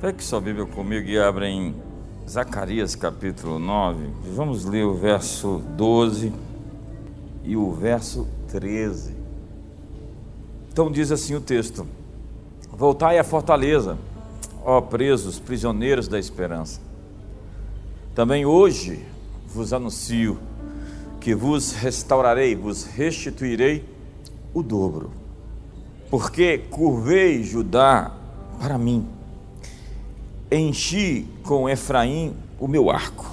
Pegue sua Bíblia comigo e abra em Zacarias capítulo 9. Vamos ler o verso 12 e o verso 13. Então diz assim o texto: Voltai à fortaleza, ó presos, prisioneiros da esperança. Também hoje vos anuncio que vos restaurarei, vos restituirei o dobro. Porque curvei Judá para mim enchi com Efraim o meu arco.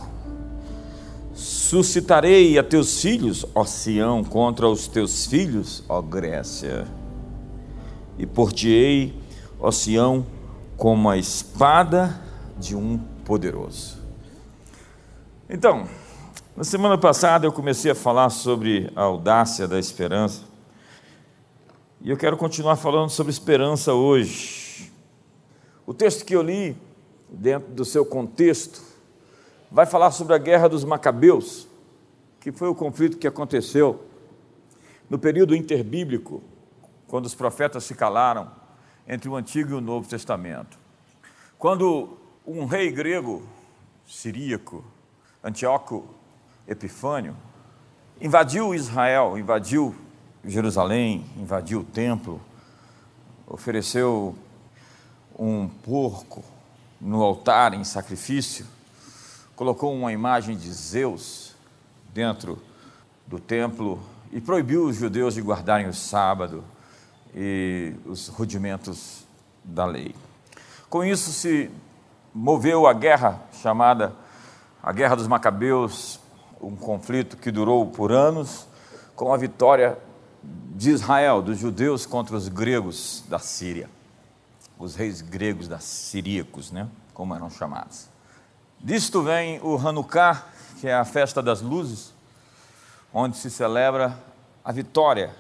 Suscitarei a teus filhos, ó Sião, contra os teus filhos, ó Grécia. E portiei, ó Sião, como a espada de um poderoso. Então, na semana passada eu comecei a falar sobre a audácia da esperança. E eu quero continuar falando sobre esperança hoje. O texto que eu li dentro do seu contexto, vai falar sobre a guerra dos Macabeus, que foi o conflito que aconteceu no período interbíblico, quando os profetas se calaram entre o Antigo e o Novo Testamento. Quando um rei grego, siríaco, Antíoco Epifânio, invadiu Israel, invadiu Jerusalém, invadiu o templo, ofereceu um porco no altar em sacrifício, colocou uma imagem de Zeus dentro do templo e proibiu os judeus de guardarem o sábado e os rudimentos da lei. Com isso se moveu a guerra chamada a Guerra dos Macabeus, um conflito que durou por anos, com a vitória de Israel, dos judeus contra os gregos da Síria os reis gregos da siríacos, né, como eram chamados. Disto vem o Hanukkah, que é a festa das luzes, onde se celebra a vitória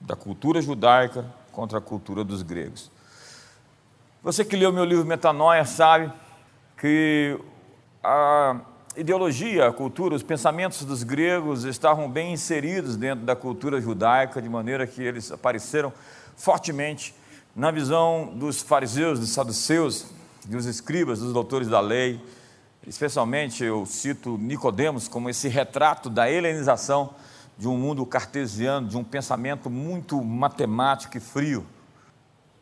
da cultura judaica contra a cultura dos gregos. Você que leu meu livro Metanoia sabe que a ideologia, a cultura, os pensamentos dos gregos estavam bem inseridos dentro da cultura judaica, de maneira que eles apareceram fortemente na visão dos fariseus, dos saduceus, dos escribas, dos doutores da lei, especialmente eu cito Nicodemos como esse retrato da helenização de um mundo cartesiano, de um pensamento muito matemático e frio.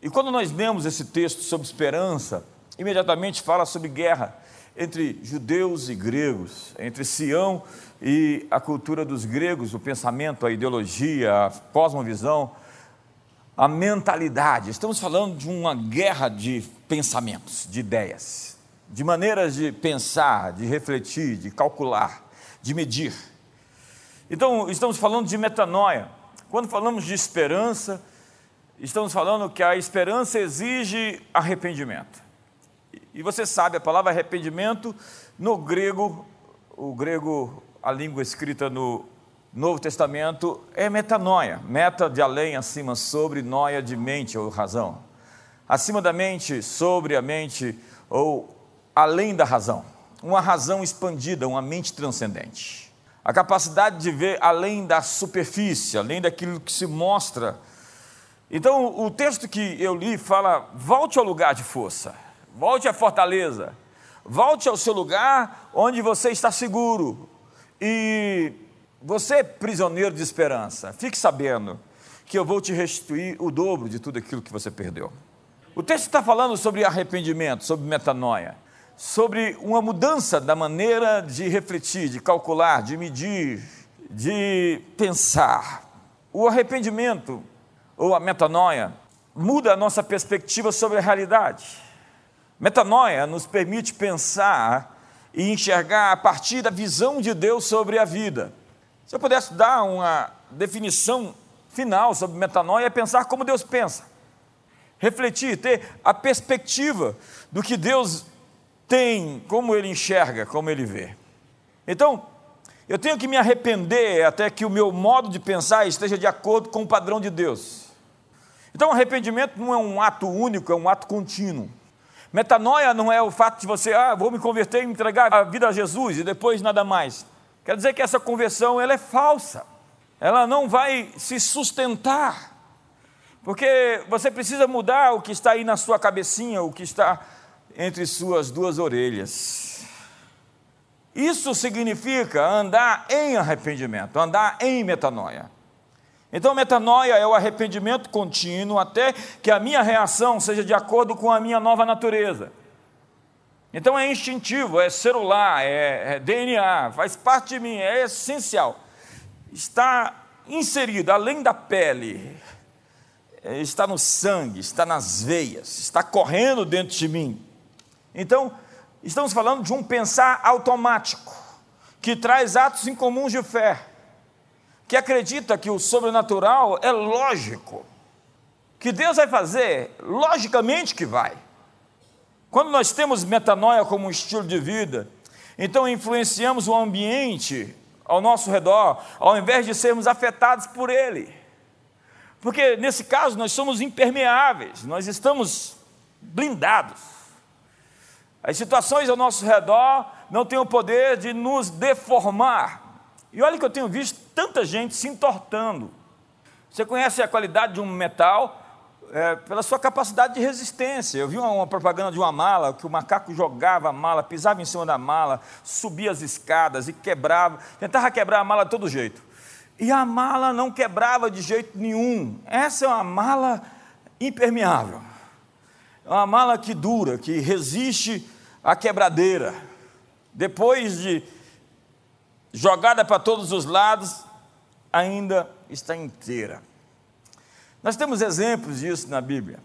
E quando nós lemos esse texto sobre esperança, imediatamente fala sobre guerra entre judeus e gregos, entre Sião e a cultura dos gregos, o pensamento, a ideologia, a cosmovisão, a mentalidade. Estamos falando de uma guerra de pensamentos, de ideias, de maneiras de pensar, de refletir, de calcular, de medir. Então, estamos falando de metanoia. Quando falamos de esperança, estamos falando que a esperança exige arrependimento. E você sabe, a palavra arrependimento, no grego, o grego, a língua escrita no Novo Testamento é metanoia, meta de além, acima, sobre, noia de mente ou razão. Acima da mente, sobre a mente ou além da razão. Uma razão expandida, uma mente transcendente. A capacidade de ver além da superfície, além daquilo que se mostra. Então, o texto que eu li fala: volte ao lugar de força, volte à fortaleza, volte ao seu lugar onde você está seguro. E você, prisioneiro de esperança, fique sabendo que eu vou te restituir o dobro de tudo aquilo que você perdeu. O texto está falando sobre arrependimento, sobre metanoia, sobre uma mudança da maneira de refletir, de calcular, de medir, de pensar. O arrependimento, ou a metanoia, muda a nossa perspectiva sobre a realidade. Metanoia nos permite pensar e enxergar a partir da visão de Deus sobre a vida. Se eu pudesse dar uma definição final sobre metanoia, é pensar como Deus pensa. Refletir, ter a perspectiva do que Deus tem, como Ele enxerga, como Ele vê. Então, eu tenho que me arrepender até que o meu modo de pensar esteja de acordo com o padrão de Deus. Então, arrependimento não é um ato único, é um ato contínuo. Metanoia não é o fato de você, ah, vou me converter e entregar a vida a Jesus e depois nada mais. Quer dizer que essa conversão ela é falsa. Ela não vai se sustentar. Porque você precisa mudar o que está aí na sua cabecinha, o que está entre suas duas orelhas. Isso significa andar em arrependimento, andar em metanoia. Então, metanoia é o arrependimento contínuo até que a minha reação seja de acordo com a minha nova natureza. Então, é instintivo, é celular, é, é DNA, faz parte de mim, é essencial. Está inserido, além da pele, é, está no sangue, está nas veias, está correndo dentro de mim. Então, estamos falando de um pensar automático, que traz atos incomuns de fé que acredita que o sobrenatural é lógico, que Deus vai fazer, logicamente que vai. Quando nós temos metanoia como um estilo de vida, então influenciamos o ambiente ao nosso redor, ao invés de sermos afetados por ele. Porque nesse caso nós somos impermeáveis, nós estamos blindados. As situações ao nosso redor não têm o poder de nos deformar, e olha que eu tenho visto tanta gente se entortando. Você conhece a qualidade de um metal é, pela sua capacidade de resistência. Eu vi uma, uma, propaganda de uma mala que o macaco jogava a mala, pisava em cima da mala, subia as escadas e quebrava, tentava quebrar a mala de todo jeito. E a mala não quebrava de jeito nenhum. Essa é uma mala impermeável. É uma mala que dura, que resiste à quebradeira. Depois de jogada para todos os lados, ainda está inteira. Nós temos exemplos disso na Bíblia.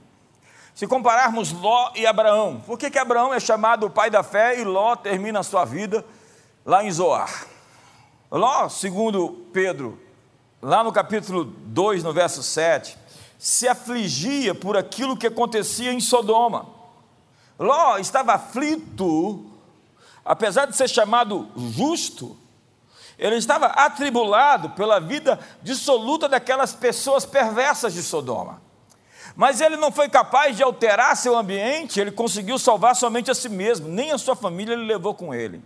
Se compararmos Ló e Abraão, por que, que Abraão é chamado o pai da fé e Ló termina a sua vida lá em Zoar? Ló, segundo Pedro, lá no capítulo 2, no verso 7, se afligia por aquilo que acontecia em Sodoma. Ló estava aflito, apesar de ser chamado justo, ele estava atribulado pela vida dissoluta daquelas pessoas perversas de Sodoma. Mas ele não foi capaz de alterar seu ambiente, ele conseguiu salvar somente a si mesmo, nem a sua família ele levou com ele.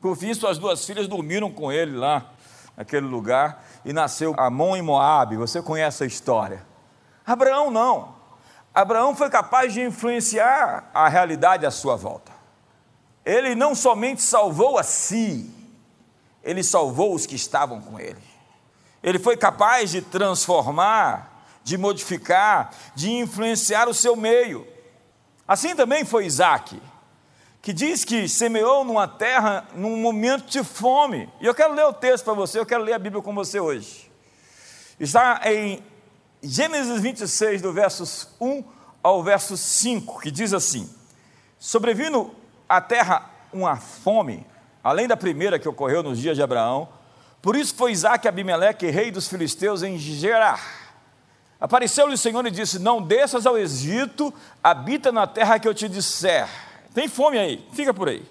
Por fim, suas duas filhas dormiram com ele lá, naquele lugar, e nasceu Amon e Moabe. Você conhece a história. Abraão não. Abraão foi capaz de influenciar a realidade à sua volta. Ele não somente salvou a si, ele salvou os que estavam com ele. Ele foi capaz de transformar, de modificar, de influenciar o seu meio. Assim também foi Isaac, que diz que semeou numa terra num momento de fome. E eu quero ler o texto para você, eu quero ler a Bíblia com você hoje. Está em Gênesis 26, do versos 1 ao verso 5, que diz assim: Sobrevindo à terra uma fome, além da primeira que ocorreu nos dias de Abraão. Por isso foi Isaac Abimeleque, rei dos filisteus, em Gerar. Apareceu-lhe o Senhor e disse: Não desças ao Egito, habita na terra que eu te disser. Tem fome aí, fica por aí.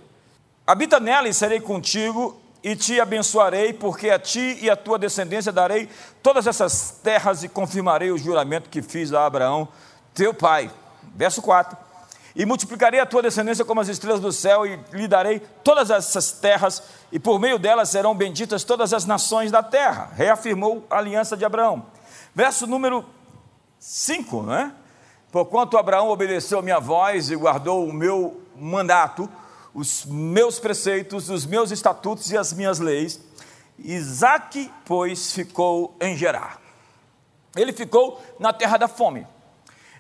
Habita nela e serei contigo e te abençoarei, porque a ti e a tua descendência darei todas essas terras e confirmarei o juramento que fiz a Abraão, teu pai. Verso 4 e multiplicarei a tua descendência como as estrelas do céu, e lhe darei todas essas terras, e por meio delas serão benditas todas as nações da terra. Reafirmou a aliança de Abraão. Verso número 5, não é? Porquanto Abraão obedeceu a minha voz e guardou o meu mandato, os meus preceitos, os meus estatutos e as minhas leis, Isaac, pois, ficou em Gerar. Ele ficou na terra da fome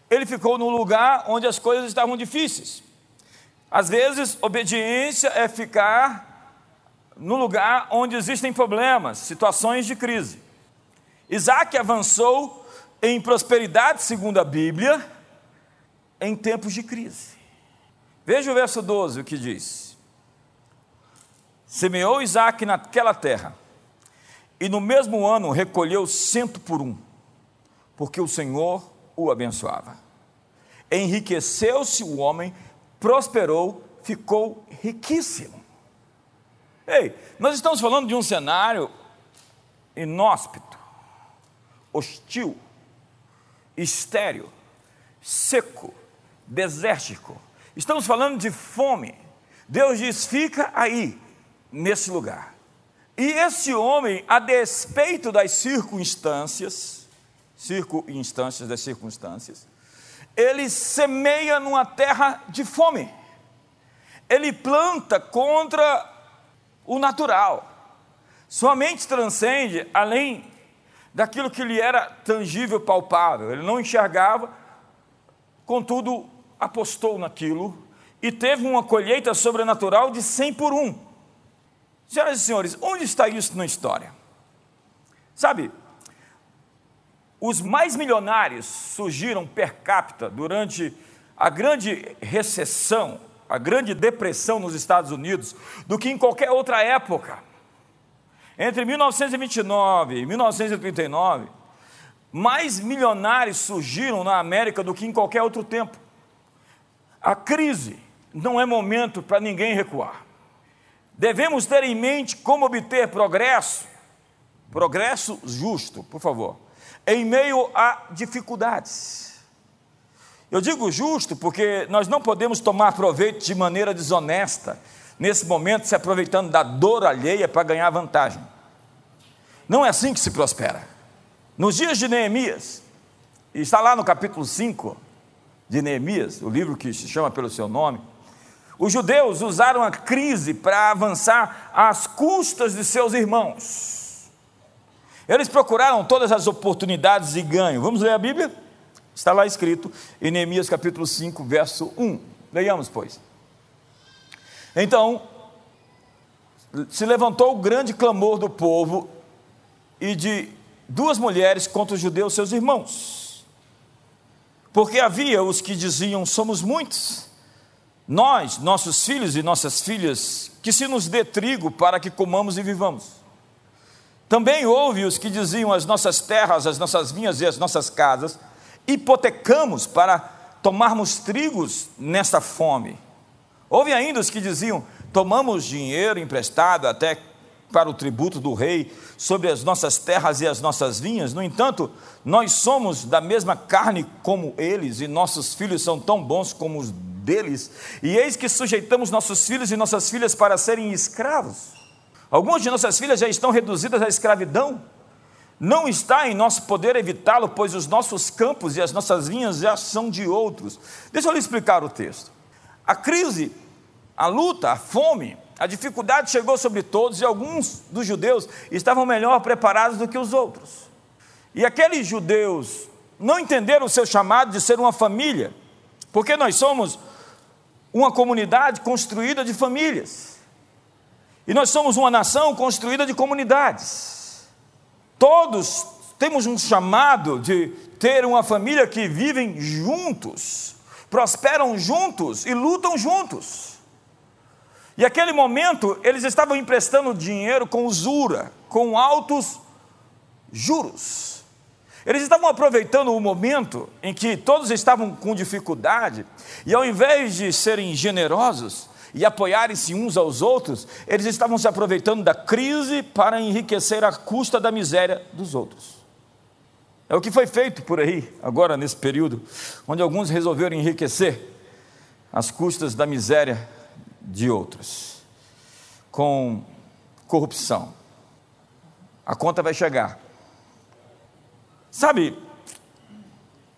ele ficou num lugar onde as coisas estavam difíceis. Às vezes, obediência é ficar no lugar onde existem problemas, situações de crise. Isaac avançou em prosperidade, segundo a Bíblia, em tempos de crise. Veja o verso 12, o que diz: Semeou Isaac naquela terra, e no mesmo ano recolheu cento por um, porque o Senhor o abençoava. Enriqueceu-se o homem, prosperou, ficou riquíssimo. Ei, nós estamos falando de um cenário inóspito, hostil, estéril, seco, desértico. Estamos falando de fome. Deus diz: fica aí, nesse lugar. E esse homem, a despeito das circunstâncias, circunstâncias das circunstâncias, ele semeia numa terra de fome. Ele planta contra o natural. Sua mente transcende além daquilo que lhe era tangível, palpável. Ele não enxergava, contudo, apostou naquilo e teve uma colheita sobrenatural de 100 por um. Senhoras e senhores, onde está isso na história? Sabe, os mais milionários surgiram per capita durante a grande recessão, a grande depressão nos Estados Unidos, do que em qualquer outra época. Entre 1929 e 1939, mais milionários surgiram na América do que em qualquer outro tempo. A crise não é momento para ninguém recuar. Devemos ter em mente como obter progresso, progresso justo, por favor em meio a dificuldades. Eu digo justo porque nós não podemos tomar proveito de maneira desonesta, nesse momento se aproveitando da dor alheia para ganhar vantagem. Não é assim que se prospera. Nos dias de Neemias, está lá no capítulo 5 de Neemias, o livro que se chama pelo seu nome, os judeus usaram a crise para avançar às custas de seus irmãos. Eles procuraram todas as oportunidades e ganho. Vamos ler a Bíblia? Está lá escrito em Neemias capítulo 5, verso 1. Leiamos, pois. Então, se levantou o grande clamor do povo e de duas mulheres contra os judeus, seus irmãos. Porque havia os que diziam: somos muitos, nós, nossos filhos e nossas filhas, que se nos dê trigo para que comamos e vivamos. Também houve os que diziam: as nossas terras, as nossas vinhas e as nossas casas hipotecamos para tomarmos trigos nesta fome. Houve ainda os que diziam: tomamos dinheiro emprestado até para o tributo do rei sobre as nossas terras e as nossas vinhas. No entanto, nós somos da mesma carne como eles e nossos filhos são tão bons como os deles. E eis que sujeitamos nossos filhos e nossas filhas para serem escravos Algumas de nossas filhas já estão reduzidas à escravidão. Não está em nosso poder evitá-lo, pois os nossos campos e as nossas vinhas já são de outros. Deixa eu lhe explicar o texto. A crise, a luta, a fome, a dificuldade chegou sobre todos e alguns dos judeus estavam melhor preparados do que os outros. E aqueles judeus não entenderam o seu chamado de ser uma família, porque nós somos uma comunidade construída de famílias. E nós somos uma nação construída de comunidades. Todos temos um chamado de ter uma família que vivem juntos, prosperam juntos e lutam juntos. E aquele momento eles estavam emprestando dinheiro com usura, com altos juros. Eles estavam aproveitando o momento em que todos estavam com dificuldade, e ao invés de serem generosos, e apoiarem-se uns aos outros, eles estavam se aproveitando da crise para enriquecer à custa da miséria dos outros. É o que foi feito por aí, agora nesse período, onde alguns resolveram enriquecer às custas da miséria de outros, com corrupção. A conta vai chegar. Sabe,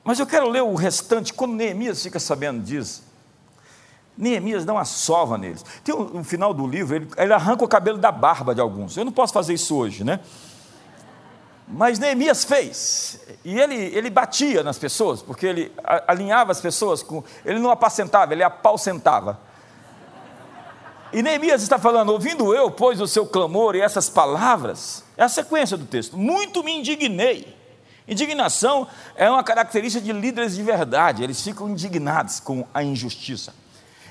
mas eu quero ler o restante, quando Neemias fica sabendo disso. Neemias dá uma sova neles. Tem um, um final do livro, ele, ele, arranca o cabelo da barba de alguns. Eu não posso fazer isso hoje, né? Mas Neemias fez. E ele, ele batia nas pessoas, porque ele alinhava as pessoas com. Ele não apacentava, ele apalcentava. E Neemias está falando: ouvindo eu, pois, o seu clamor e essas palavras, é a sequência do texto. Muito me indignei. Indignação é uma característica de líderes de verdade, eles ficam indignados com a injustiça.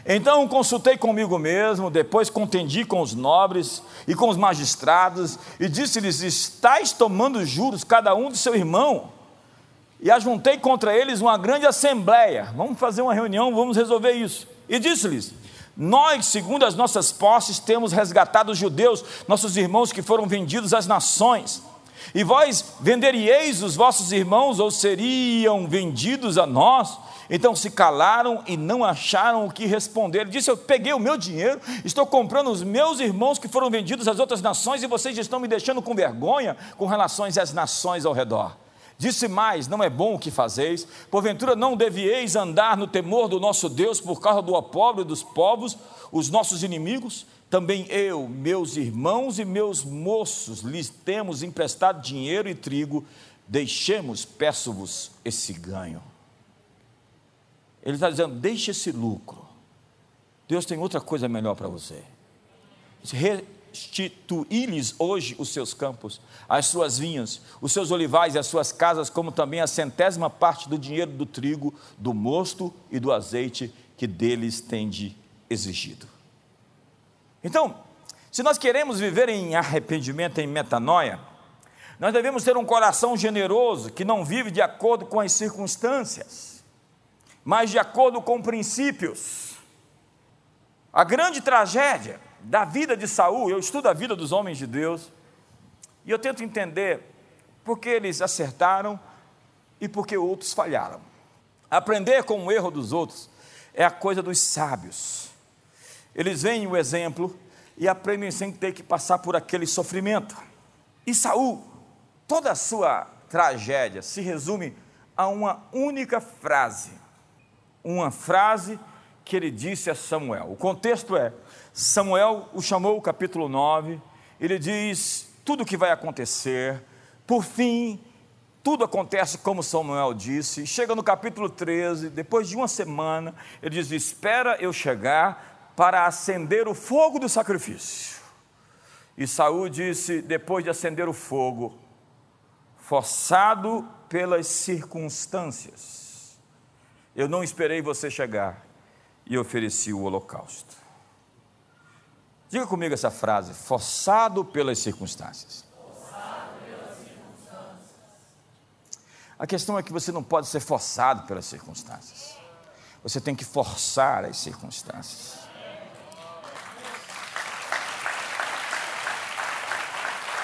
Então consultei comigo mesmo, depois contendi com os nobres e com os magistrados, e disse-lhes: Estais tomando juros, cada um do seu irmão. E ajuntei contra eles uma grande assembleia. Vamos fazer uma reunião, vamos resolver isso. E disse-lhes: Nós, segundo as nossas posses, temos resgatado os judeus, nossos irmãos que foram vendidos às nações. E vós venderíeis os vossos irmãos, ou seriam vendidos a nós? Então se calaram e não acharam o que responder. Ele disse: Eu peguei o meu dinheiro, estou comprando os meus irmãos que foram vendidos às outras nações e vocês estão me deixando com vergonha com relações às nações ao redor. Disse mais: Não é bom o que fazeis, porventura não devieis andar no temor do nosso Deus por causa do pobre dos povos, os nossos inimigos? Também eu, meus irmãos e meus moços, lhes temos emprestado dinheiro e trigo, deixemos, peço-vos, esse ganho. Ele está dizendo: deixe esse lucro. Deus tem outra coisa melhor para você restituir-lhes hoje os seus campos, as suas vinhas, os seus olivais e as suas casas, como também a centésima parte do dinheiro do trigo, do mosto e do azeite que deles tende exigido. Então, se nós queremos viver em arrependimento, em metanoia, nós devemos ter um coração generoso que não vive de acordo com as circunstâncias, mas de acordo com princípios. A grande tragédia da vida de Saul, eu estudo a vida dos homens de Deus, e eu tento entender por que eles acertaram e por que outros falharam. Aprender com o erro dos outros é a coisa dos sábios. Eles veem o exemplo e aprendem sem ter que passar por aquele sofrimento. E Saul, toda a sua tragédia se resume a uma única frase. Uma frase que ele disse a Samuel. O contexto é: Samuel o chamou, capítulo 9, ele diz tudo o que vai acontecer, por fim, tudo acontece como Samuel disse. Chega no capítulo 13, depois de uma semana, ele diz: Espera eu chegar para acender o fogo do sacrifício. E Saul disse, depois de acender o fogo, forçado pelas circunstâncias, eu não esperei você chegar e ofereci o holocausto. Diga comigo essa frase: forçado pelas circunstâncias. Forçado pelas circunstâncias. A questão é que você não pode ser forçado pelas circunstâncias. Você tem que forçar as circunstâncias.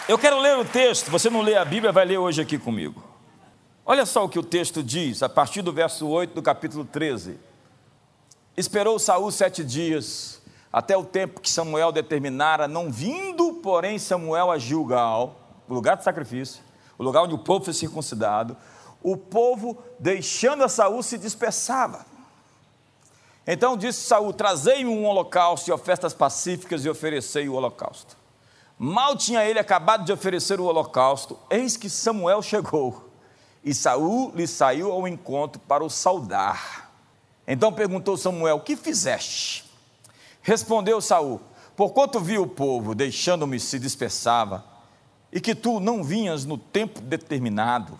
Eu quero ler o texto, você não lê a Bíblia, vai ler hoje aqui comigo. Olha só o que o texto diz, a partir do verso 8 do capítulo 13. Esperou Saul sete dias, até o tempo que Samuel determinara, não vindo, porém, Samuel a Gilgal, o lugar de sacrifício, o lugar onde o povo foi circuncidado, o povo, deixando a Saul, se dispersava. Então disse Saul: Trazei-me um holocausto e ofertas pacíficas e oferecei o holocausto. Mal tinha ele acabado de oferecer o holocausto, eis que Samuel chegou, e Saul lhe saiu ao encontro para o saudar. Então perguntou Samuel: Que fizeste? Respondeu Saul: Porquanto vi o povo deixando-me se dispersava, e que tu não vinhas no tempo determinado,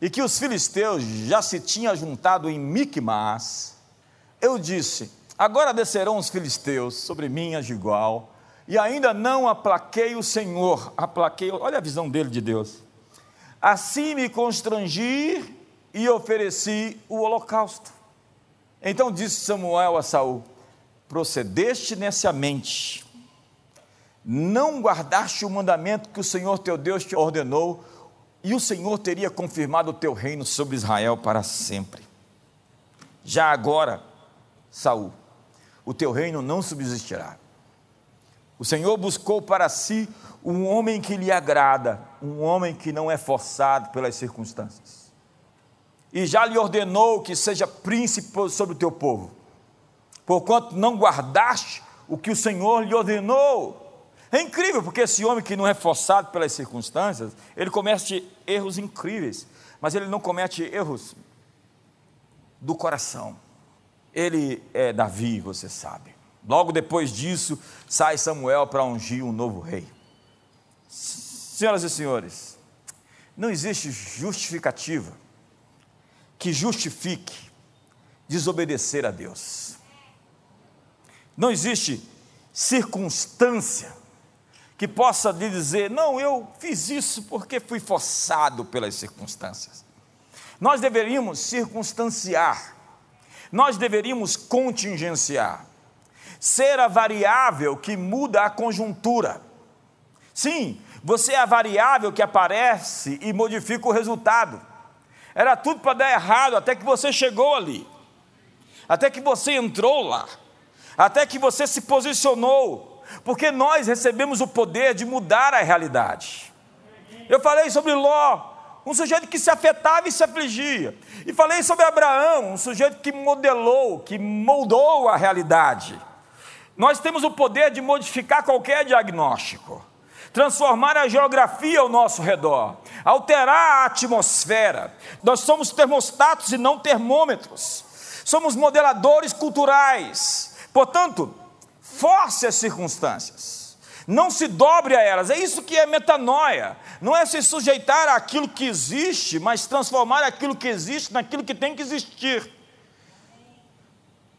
e que os filisteus já se tinham juntado em Micmas, eu disse: Agora descerão os filisteus sobre mim a Gigual, e ainda não aplaquei o Senhor, aplaquei, olha a visão dele de Deus. Assim me constrangi e ofereci o holocausto. Então disse Samuel a Saul: Procedeste neciamente, não guardaste o mandamento que o Senhor teu Deus te ordenou, e o Senhor teria confirmado o teu reino sobre Israel para sempre. Já agora, Saul, o teu reino não subsistirá. O Senhor buscou para si um homem que lhe agrada, um homem que não é forçado pelas circunstâncias e já lhe ordenou que seja príncipe sobre o teu povo, porquanto não guardaste o que o Senhor lhe ordenou. É incrível, porque esse homem que não é forçado pelas circunstâncias, ele comete erros incríveis, mas ele não comete erros do coração. Ele é Davi, você sabe. Logo depois disso, sai Samuel para ungir um novo rei. Senhoras e senhores, não existe justificativa que justifique desobedecer a Deus. Não existe circunstância que possa lhe dizer, não, eu fiz isso porque fui forçado pelas circunstâncias. Nós deveríamos circunstanciar, nós deveríamos contingenciar, ser a variável que muda a conjuntura. Sim, você é a variável que aparece e modifica o resultado. Era tudo para dar errado até que você chegou ali, até que você entrou lá, até que você se posicionou, porque nós recebemos o poder de mudar a realidade. Eu falei sobre Ló, um sujeito que se afetava e se afligia. E falei sobre Abraão, um sujeito que modelou, que moldou a realidade. Nós temos o poder de modificar qualquer diagnóstico, transformar a geografia ao nosso redor, alterar a atmosfera. Nós somos termostatos e não termômetros. Somos modeladores culturais. Portanto, force as circunstâncias não se dobre a elas. É isso que é metanoia. Não é se sujeitar àquilo que existe, mas transformar aquilo que existe naquilo que tem que existir.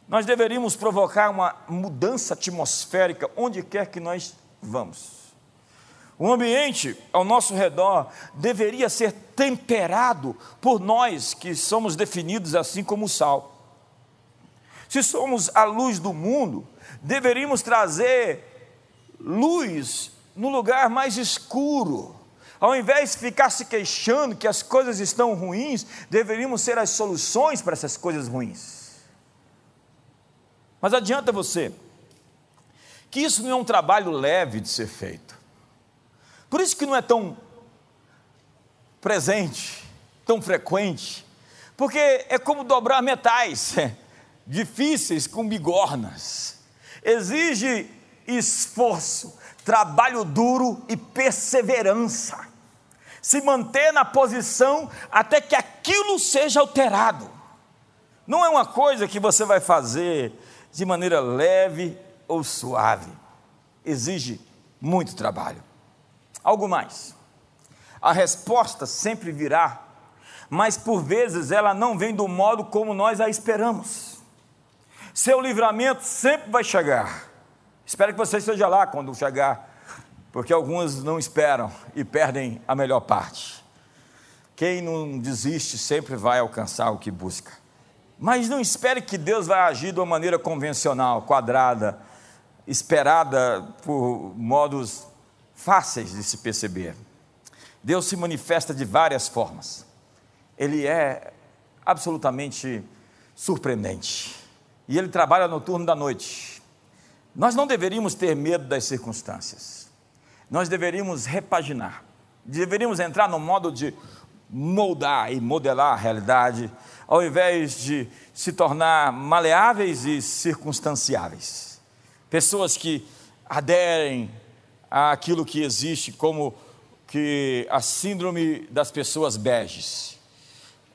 Nós deveríamos provocar uma mudança atmosférica onde quer que nós vamos. O ambiente ao nosso redor deveria ser temperado por nós que somos definidos assim como sal. Se somos a luz do mundo, deveríamos trazer luz no lugar mais escuro. Ao invés de ficar se queixando que as coisas estão ruins, deveríamos ser as soluções para essas coisas ruins. Mas adianta você que isso não é um trabalho leve de ser feito. Por isso que não é tão presente, tão frequente, porque é como dobrar metais difíceis com bigornas. Exige esforço, trabalho duro e perseverança. Se manter na posição até que aquilo seja alterado. Não é uma coisa que você vai fazer de maneira leve ou suave. Exige muito trabalho. Algo mais. A resposta sempre virá, mas por vezes ela não vem do modo como nós a esperamos. Seu livramento sempre vai chegar Espero que você esteja lá quando chegar, porque alguns não esperam e perdem a melhor parte. Quem não desiste sempre vai alcançar o que busca. Mas não espere que Deus vai agir de uma maneira convencional, quadrada, esperada por modos fáceis de se perceber. Deus se manifesta de várias formas. Ele é absolutamente surpreendente. E ele trabalha no turno da noite. Nós não deveríamos ter medo das circunstâncias. Nós deveríamos repaginar. Deveríamos entrar no modo de moldar e modelar a realidade, ao invés de se tornar maleáveis e circunstanciáveis. Pessoas que aderem àquilo que existe como que a síndrome das pessoas beges,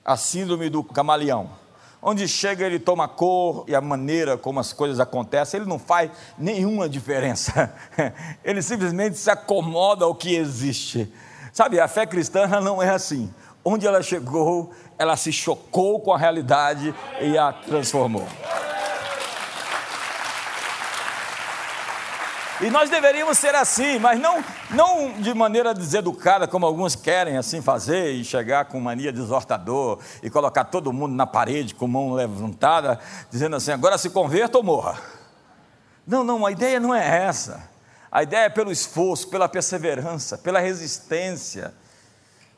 a síndrome do camaleão Onde chega, ele toma a cor e a maneira como as coisas acontecem, ele não faz nenhuma diferença. Ele simplesmente se acomoda ao que existe. Sabe, a fé cristã não é assim. Onde ela chegou, ela se chocou com a realidade e a transformou. E nós deveríamos ser assim, mas não, não de maneira deseducada, como alguns querem assim fazer, e chegar com mania de exortador, e colocar todo mundo na parede com mão levantada, dizendo assim: agora se converta ou morra. Não, não, a ideia não é essa. A ideia é pelo esforço, pela perseverança, pela resistência,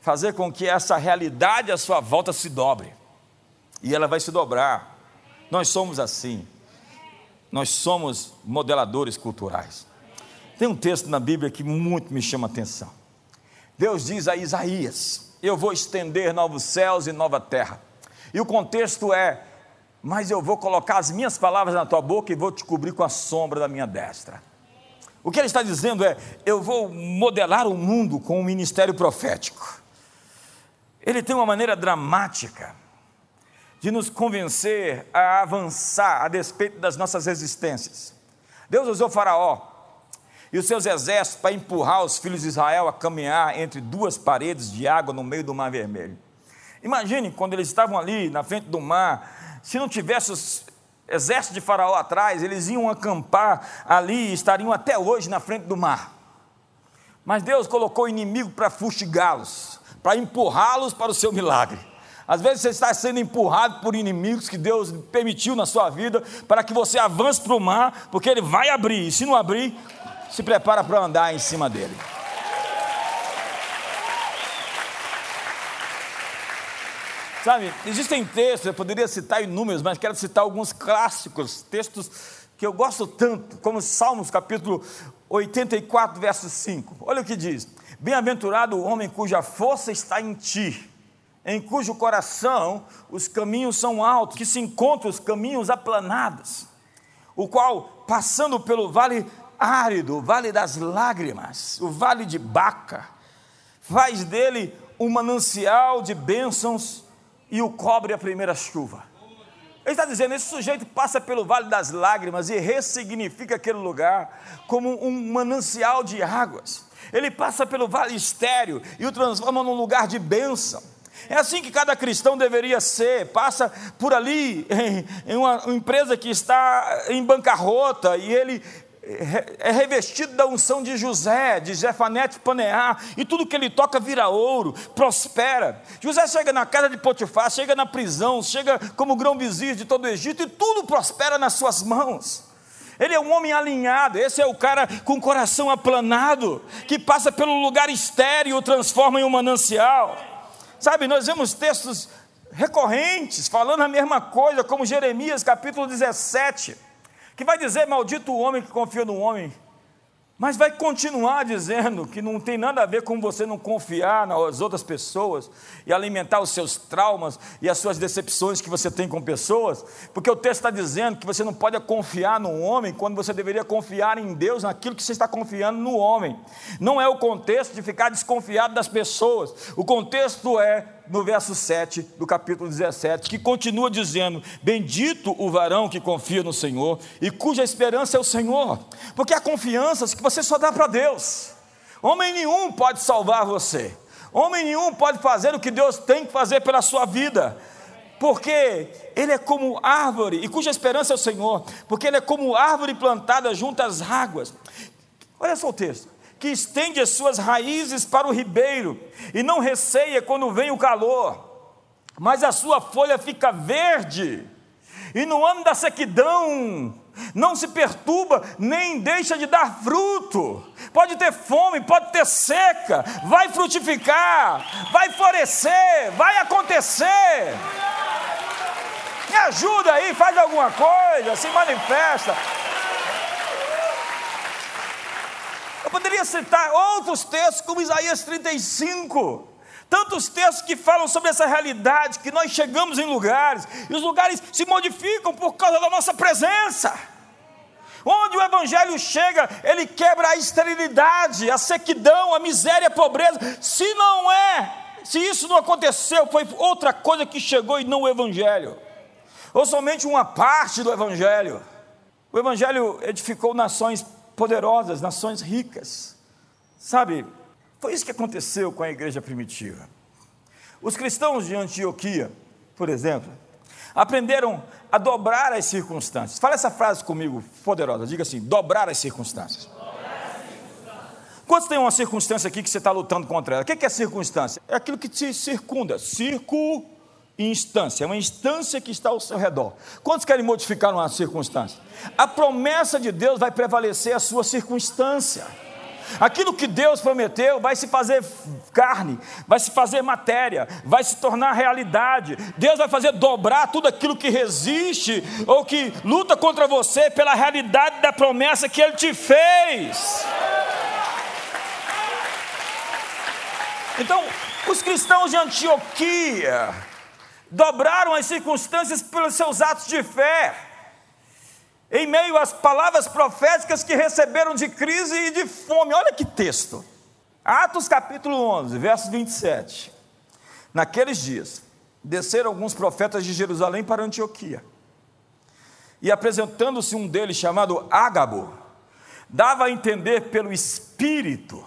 fazer com que essa realidade à sua volta se dobre. E ela vai se dobrar. Nós somos assim. Nós somos modeladores culturais. Tem um texto na Bíblia que muito me chama a atenção. Deus diz a Isaías: Eu vou estender novos céus e nova terra. E o contexto é: Mas eu vou colocar as minhas palavras na tua boca e vou te cobrir com a sombra da minha destra. O que ele está dizendo é: Eu vou modelar o mundo com o um ministério profético. Ele tem uma maneira dramática de nos convencer a avançar a despeito das nossas resistências. Deus usou Faraó e os seus exércitos para empurrar os filhos de Israel a caminhar entre duas paredes de água no meio do Mar Vermelho. Imagine quando eles estavam ali na frente do mar, se não tivesse os exércitos de Faraó atrás, eles iam acampar ali e estariam até hoje na frente do mar. Mas Deus colocou o inimigo para fustigá-los, para empurrá-los para o seu milagre. Às vezes você está sendo empurrado por inimigos que Deus permitiu na sua vida para que você avance para o mar, porque ele vai abrir, e se não abrir, se prepara para andar em cima dele. Sabe, existem textos, eu poderia citar inúmeros, mas quero citar alguns clássicos, textos que eu gosto tanto, como Salmos capítulo 84, verso 5. Olha o que diz: Bem-aventurado o homem cuja força está em ti, em cujo coração os caminhos são altos, que se encontram os caminhos aplanados, o qual, passando pelo vale árido, o vale das lágrimas, o vale de Baca, faz dele um manancial de bênçãos e o cobre a primeira chuva. Ele está dizendo: esse sujeito passa pelo vale das lágrimas e ressignifica aquele lugar como um manancial de águas. Ele passa pelo vale estéreo e o transforma num lugar de bênção. É assim que cada cristão deveria ser. Passa por ali em, uma empresa que está em bancarrota e ele é revestido da unção de José, de Jefanete Paneá, e tudo que ele toca vira ouro, prospera. José chega na casa de Potifar, chega na prisão, chega como grão-vizir de todo o Egito, e tudo prospera nas suas mãos. Ele é um homem alinhado, esse é o cara com o coração aplanado, que passa pelo lugar estéreo e o transforma em um manancial. Sabe, nós vemos textos recorrentes falando a mesma coisa, como Jeremias capítulo 17 que vai dizer: Maldito o homem que confia no homem, mas vai continuar dizendo que não tem nada a ver com você não confiar nas outras pessoas e alimentar os seus traumas e as suas decepções que você tem com pessoas, porque o texto está dizendo que você não pode confiar no homem quando você deveria confiar em Deus naquilo que você está confiando no homem. Não é o contexto de ficar desconfiado das pessoas, o contexto é no verso 7 do capítulo 17, que continua dizendo: Bendito o varão que confia no Senhor e cuja esperança é o Senhor, porque há confianças que você só dá para Deus. Homem nenhum pode salvar você, homem nenhum pode fazer o que Deus tem que fazer pela sua vida, porque Ele é como árvore, e cuja esperança é o Senhor, porque Ele é como árvore plantada junto às águas. Olha só o texto que estende as suas raízes para o ribeiro e não receia quando vem o calor, mas a sua folha fica verde, e no ano da sequidão não se perturba, nem deixa de dar fruto. Pode ter fome, pode ter seca, vai frutificar, vai florescer, vai acontecer. Me ajuda aí, faz alguma coisa, se manifesta. Eu poderia citar outros textos, como Isaías 35. Tantos textos que falam sobre essa realidade, que nós chegamos em lugares, e os lugares se modificam por causa da nossa presença. Onde o Evangelho chega, ele quebra a esterilidade, a sequidão, a miséria, a pobreza. Se não é, se isso não aconteceu, foi outra coisa que chegou e não o Evangelho, ou somente uma parte do Evangelho. O Evangelho edificou nações poderosas, nações ricas. Sabe, foi isso que aconteceu com a igreja primitiva. Os cristãos de Antioquia, por exemplo, aprenderam a dobrar as circunstâncias. Fala essa frase comigo, poderosa. Diga assim: dobrar as circunstâncias. Quantos tem uma circunstância aqui que você está lutando contra ela? O que é circunstância? É aquilo que te circunda. Circo instância, é uma instância que está ao seu redor. Quantos querem modificar uma circunstância? A promessa de Deus vai prevalecer a sua circunstância. Aquilo que Deus prometeu vai se fazer carne, vai se fazer matéria, vai se tornar realidade. Deus vai fazer dobrar tudo aquilo que resiste ou que luta contra você pela realidade da promessa que Ele te fez. Então, os cristãos de Antioquia, dobraram as circunstâncias pelos seus atos de fé, em meio às palavras proféticas que receberam de crise e de fome. Olha que texto. Atos capítulo 11, verso 27. Naqueles dias, desceram alguns profetas de Jerusalém para Antioquia. E apresentando-se um deles chamado Ágabo, dava a entender pelo Espírito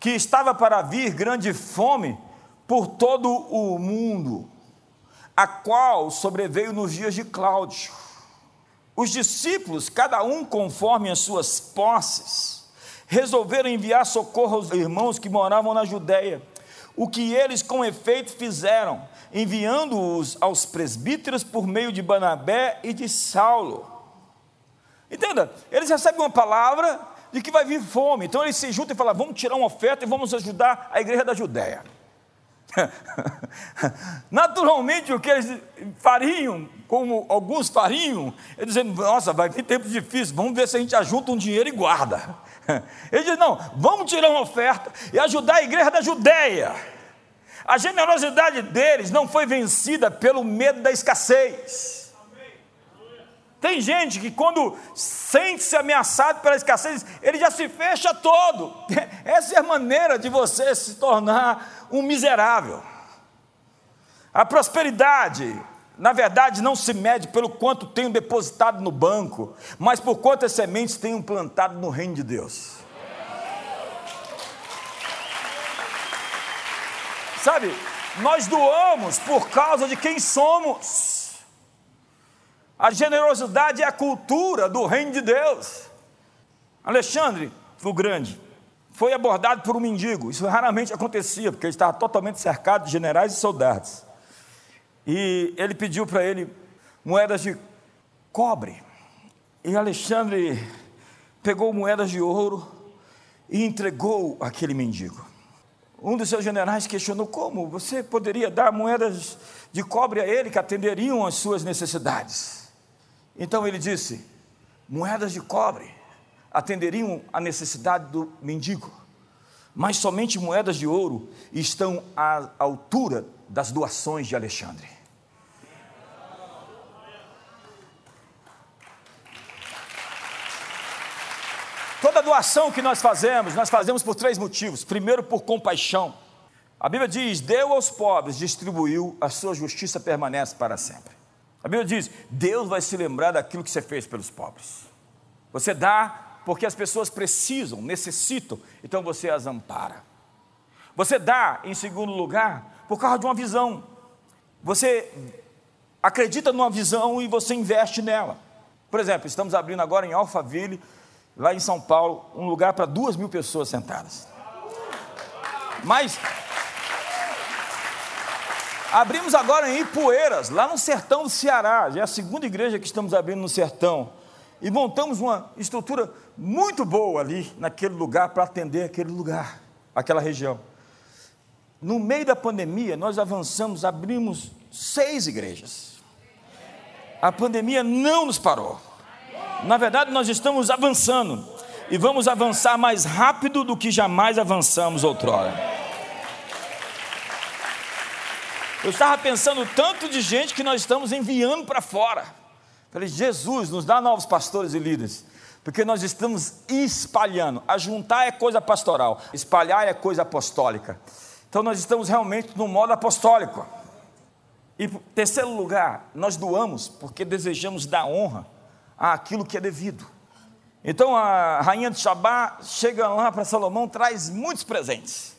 que estava para vir grande fome por todo o mundo a qual sobreveio nos dias de Cláudio. Os discípulos, cada um conforme as suas posses, resolveram enviar socorro aos irmãos que moravam na Judéia, o que eles com efeito fizeram, enviando-os aos presbíteros por meio de Banabé e de Saulo. Entenda, eles recebem uma palavra de que vai vir fome, então eles se juntam e falam: vamos tirar uma oferta e vamos ajudar a igreja da Judéia. Naturalmente, o que eles fariam, como alguns fariam, eles dizem: Nossa, vai vir tempos difíceis, vamos ver se a gente ajunta um dinheiro e guarda. Ele diz: Não, vamos tirar uma oferta e ajudar a igreja da Judéia. A generosidade deles não foi vencida pelo medo da escassez. Tem gente que quando sente-se ameaçado pela escassez, ele já se fecha todo. Essa é a maneira de você se tornar um miserável. A prosperidade, na verdade, não se mede pelo quanto tenho depositado no banco, mas por quantas sementes tenho plantado no reino de Deus. Sabe, nós doamos por causa de quem somos. A generosidade é a cultura do reino de Deus. Alexandre, o grande, foi abordado por um mendigo. Isso raramente acontecia, porque ele estava totalmente cercado de generais e soldados. E ele pediu para ele moedas de cobre. E Alexandre pegou moedas de ouro e entregou aquele mendigo. Um dos seus generais questionou como você poderia dar moedas de cobre a ele que atenderiam às suas necessidades. Então ele disse: moedas de cobre atenderiam a necessidade do mendigo, mas somente moedas de ouro estão à altura das doações de Alexandre. Toda doação que nós fazemos, nós fazemos por três motivos. Primeiro, por compaixão. A Bíblia diz: deu aos pobres, distribuiu, a sua justiça permanece para sempre. A Bíblia diz: Deus vai se lembrar daquilo que você fez pelos pobres. Você dá porque as pessoas precisam, necessitam, então você as ampara. Você dá, em segundo lugar, por causa de uma visão. Você acredita numa visão e você investe nela. Por exemplo, estamos abrindo agora em Alphaville, lá em São Paulo, um lugar para duas mil pessoas sentadas. Mas Abrimos agora em Ipueiras, lá no sertão do Ceará, já é a segunda igreja que estamos abrindo no sertão. E montamos uma estrutura muito boa ali, naquele lugar, para atender aquele lugar, aquela região. No meio da pandemia, nós avançamos, abrimos seis igrejas. A pandemia não nos parou. Na verdade, nós estamos avançando e vamos avançar mais rápido do que jamais avançamos outrora. Eu estava pensando tanto de gente que nós estamos enviando para fora. Falei, Jesus, nos dá novos pastores e líderes, porque nós estamos espalhando. Ajuntar é coisa pastoral, espalhar é coisa apostólica. Então nós estamos realmente no modo apostólico. E terceiro lugar, nós doamos porque desejamos dar honra àquilo que é devido. Então a rainha de Shabá chega lá para Salomão, traz muitos presentes.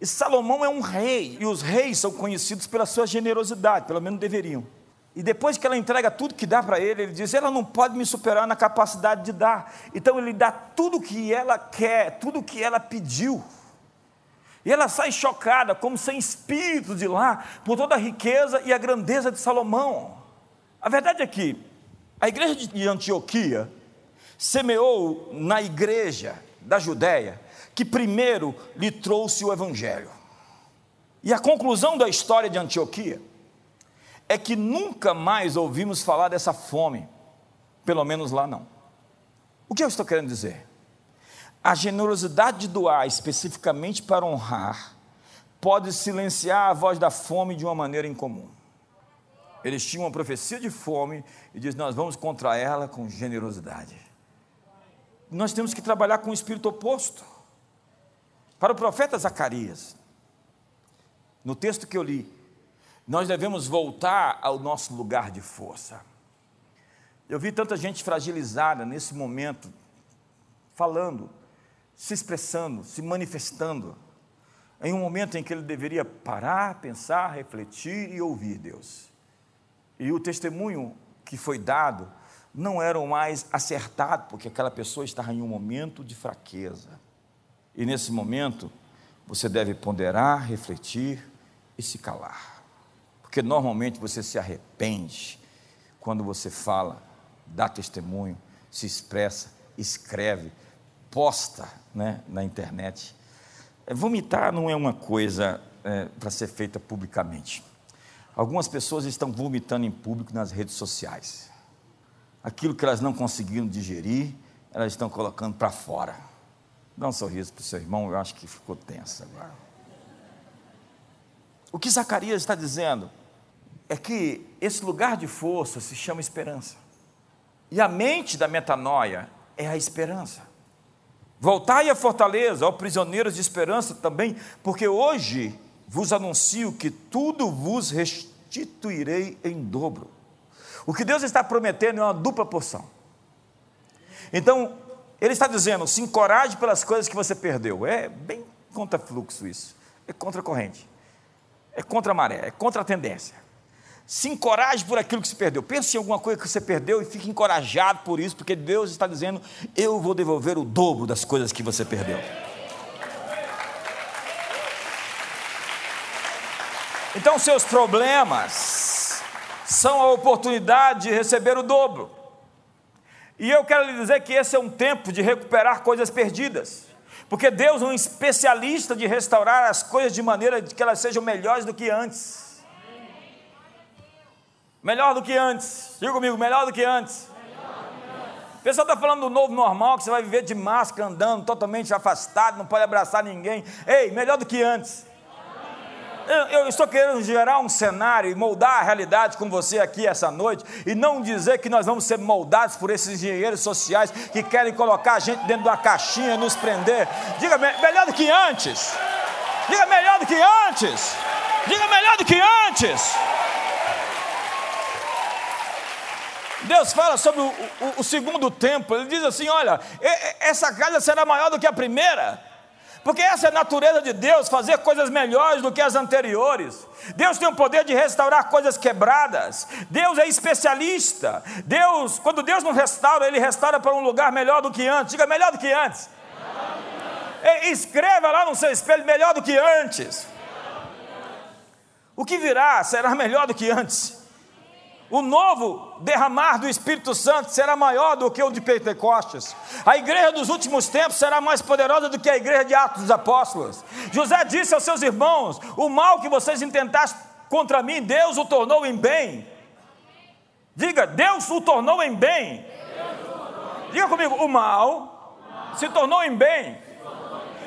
E Salomão é um rei, e os reis são conhecidos pela sua generosidade, pelo menos deveriam. E depois que ela entrega tudo que dá para ele, ele diz: ela não pode me superar na capacidade de dar. Então ele dá tudo que ela quer, tudo que ela pediu. E ela sai chocada, como sem espírito de lá, por toda a riqueza e a grandeza de Salomão. A verdade é que a igreja de Antioquia semeou na igreja da Judéia que primeiro lhe trouxe o Evangelho. E a conclusão da história de Antioquia é que nunca mais ouvimos falar dessa fome, pelo menos lá não. O que eu estou querendo dizer? A generosidade de doar especificamente para honrar pode silenciar a voz da fome de uma maneira incomum. Eles tinham uma profecia de fome e diz: Nós vamos contra ela com generosidade. Nós temos que trabalhar com o espírito oposto. Para o profeta Zacarias, no texto que eu li, nós devemos voltar ao nosso lugar de força. Eu vi tanta gente fragilizada nesse momento, falando, se expressando, se manifestando, em um momento em que ele deveria parar, pensar, refletir e ouvir Deus. E o testemunho que foi dado não era o mais acertado, porque aquela pessoa estava em um momento de fraqueza. E nesse momento, você deve ponderar, refletir e se calar. Porque normalmente você se arrepende quando você fala, dá testemunho, se expressa, escreve, posta né, na internet. É, vomitar não é uma coisa é, para ser feita publicamente. Algumas pessoas estão vomitando em público nas redes sociais. Aquilo que elas não conseguiram digerir, elas estão colocando para fora. Dá um sorriso para o seu irmão, eu acho que ficou tenso agora. O que Zacarias está dizendo é que esse lugar de força se chama esperança. E a mente da metanoia é a esperança. Voltai à fortaleza, ó prisioneiros de esperança também, porque hoje vos anuncio que tudo vos restituirei em dobro. O que Deus está prometendo é uma dupla porção. Então, Ele está dizendo: se encoraje pelas coisas que você perdeu. É bem contra fluxo isso, é contra corrente, é contra a maré, é contra a tendência. Se encoraje por aquilo que se perdeu. Pense em alguma coisa que você perdeu e fique encorajado por isso, porque Deus está dizendo: Eu vou devolver o dobro das coisas que você perdeu. Então, seus problemas são a oportunidade de receber o dobro. E eu quero lhe dizer que esse é um tempo de recuperar coisas perdidas. Porque Deus é um especialista de restaurar as coisas de maneira que elas sejam melhores do que antes. Melhor do que antes. Diga comigo, melhor do que antes. O pessoal está falando do novo normal, que você vai viver de máscara, andando totalmente afastado, não pode abraçar ninguém. Ei, melhor do que antes. Eu, estou querendo gerar um cenário e moldar a realidade com você aqui essa noite, e não dizer que nós vamos ser moldados por esses engenheiros sociais que querem colocar a gente dentro de uma caixinha e nos prender. Diga melhor do que antes. Diga melhor do que antes. Diga melhor do que antes. Deus fala sobre o, o, o segundo templo, ele diz assim: olha, essa casa será maior do que a primeira. Porque essa é a natureza de Deus, fazer coisas melhores do que as anteriores. Deus tem o poder de restaurar coisas quebradas. Deus é especialista. Deus, quando Deus não restaura, Ele restaura para um lugar melhor do que antes. Diga melhor do que antes. Escreva lá no seu espelho, melhor do que antes. O que virá será melhor do que antes o novo derramar do Espírito Santo será maior do que o de Pentecostes. A igreja dos últimos tempos será mais poderosa do que a igreja de Atos dos Apóstolos. José disse aos seus irmãos: O mal que vocês intentaste contra mim, Deus o tornou em bem. Diga, Deus o tornou em bem. Diga comigo, o mal se tornou em bem.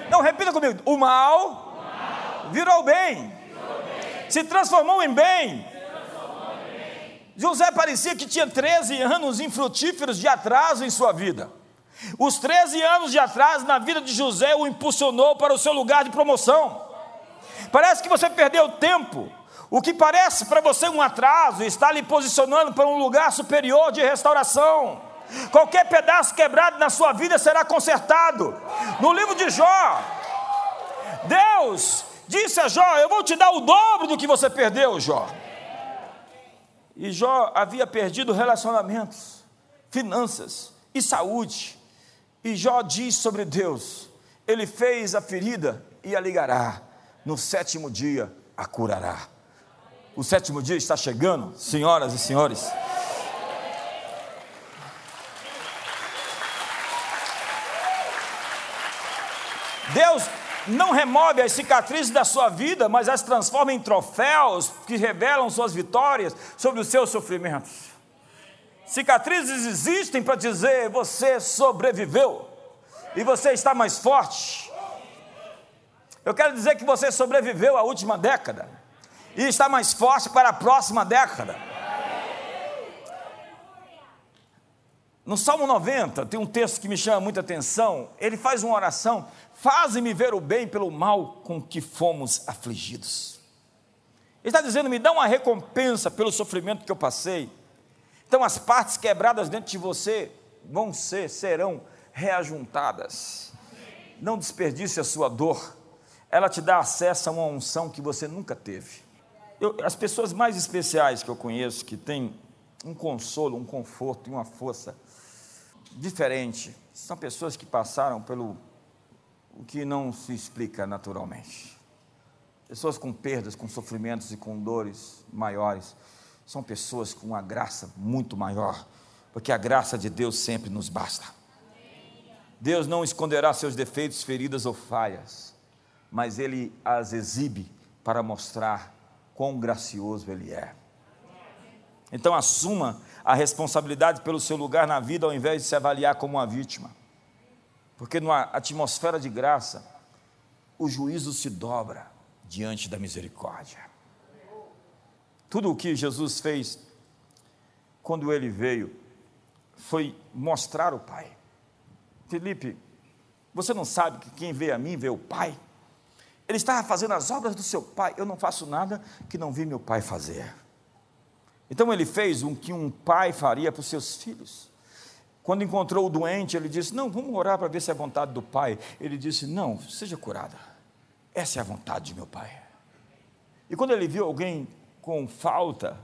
Não, repita comigo, o mal virou bem. Se transformou em bem José parecia que tinha 13 anos infrutíferos de atraso em sua vida. Os 13 anos de atraso na vida de José o impulsionou para o seu lugar de promoção. Parece que você perdeu tempo. O que parece para você um atraso está lhe posicionando para um lugar superior de restauração. Qualquer pedaço quebrado na sua vida será consertado. No livro de Jó, Deus disse a Jó: Eu vou te dar o dobro do que você perdeu, Jó. E Jó havia perdido relacionamentos, finanças e saúde. E Jó diz sobre Deus: Ele fez a ferida e a ligará, no sétimo dia a curará. O sétimo dia está chegando, senhoras e senhores. Deus não remove as cicatrizes da sua vida, mas as transforma em troféus que revelam suas vitórias sobre os seus sofrimentos. Cicatrizes existem para dizer você sobreviveu e você está mais forte. Eu quero dizer que você sobreviveu à última década e está mais forte para a próxima década. No Salmo 90, tem um texto que me chama muita atenção. Ele faz uma oração Faze-me ver o bem pelo mal com que fomos afligidos. Ele está dizendo: me dá uma recompensa pelo sofrimento que eu passei. Então as partes quebradas dentro de você vão ser, serão reajuntadas. Não desperdice a sua dor. Ela te dá acesso a uma unção que você nunca teve. Eu, as pessoas mais especiais que eu conheço, que têm um consolo, um conforto e uma força diferente, são pessoas que passaram pelo o que não se explica naturalmente. Pessoas com perdas, com sofrimentos e com dores maiores, são pessoas com uma graça muito maior, porque a graça de Deus sempre nos basta. Deus não esconderá seus defeitos, feridas ou falhas, mas Ele as exibe para mostrar quão gracioso Ele é. Então assuma a responsabilidade pelo seu lugar na vida ao invés de se avaliar como uma vítima. Porque numa atmosfera de graça, o juízo se dobra diante da misericórdia. Tudo o que Jesus fez quando ele veio foi mostrar o Pai. Felipe, você não sabe que quem vê a mim vê o Pai? Ele estava fazendo as obras do seu Pai. Eu não faço nada que não vi meu Pai fazer. Então ele fez o que um pai faria para os seus filhos. Quando encontrou o doente, ele disse: Não, vamos orar para ver se é a vontade do Pai. Ele disse: Não, seja curada. Essa é a vontade de meu Pai. E quando ele viu alguém com falta,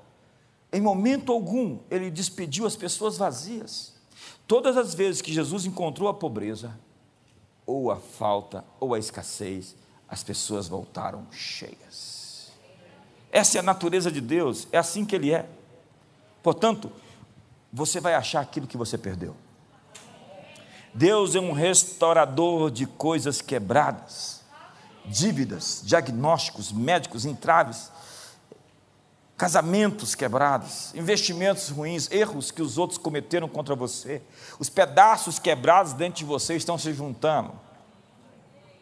em momento algum, ele despediu as pessoas vazias. Todas as vezes que Jesus encontrou a pobreza, ou a falta, ou a escassez, as pessoas voltaram cheias. Essa é a natureza de Deus, é assim que Ele é. Portanto, você vai achar aquilo que você perdeu. Deus é um restaurador de coisas quebradas, dívidas, diagnósticos, médicos, entraves, casamentos quebrados, investimentos ruins, erros que os outros cometeram contra você, os pedaços quebrados dentro de você estão se juntando.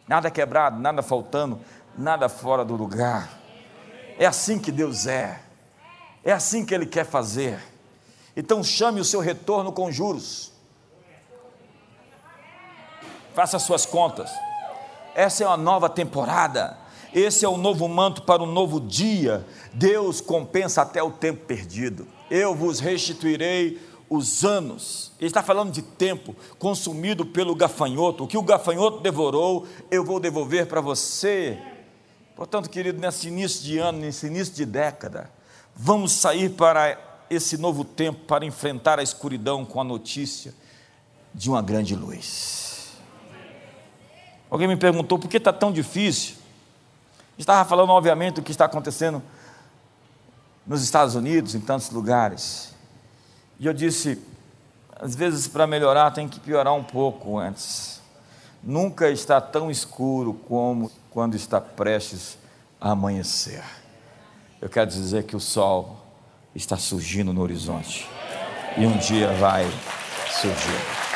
Nada quebrado, nada faltando, nada fora do lugar. É assim que Deus é. É assim que Ele quer fazer. Então chame o seu retorno com juros. Faça suas contas. Essa é uma nova temporada. Esse é o novo manto para um novo dia. Deus compensa até o tempo perdido. Eu vos restituirei os anos. Ele está falando de tempo consumido pelo gafanhoto. O que o gafanhoto devorou, eu vou devolver para você. Portanto, querido, nesse início de ano, nesse início de década, vamos sair para esse novo tempo para enfrentar a escuridão com a notícia de uma grande luz. Alguém me perguntou por que está tão difícil. Estava falando, obviamente, do que está acontecendo nos Estados Unidos, em tantos lugares. E eu disse: às vezes, para melhorar, tem que piorar um pouco antes. Nunca está tão escuro como quando está prestes a amanhecer. Eu quero dizer que o sol está surgindo no horizonte. E um dia vai surgir.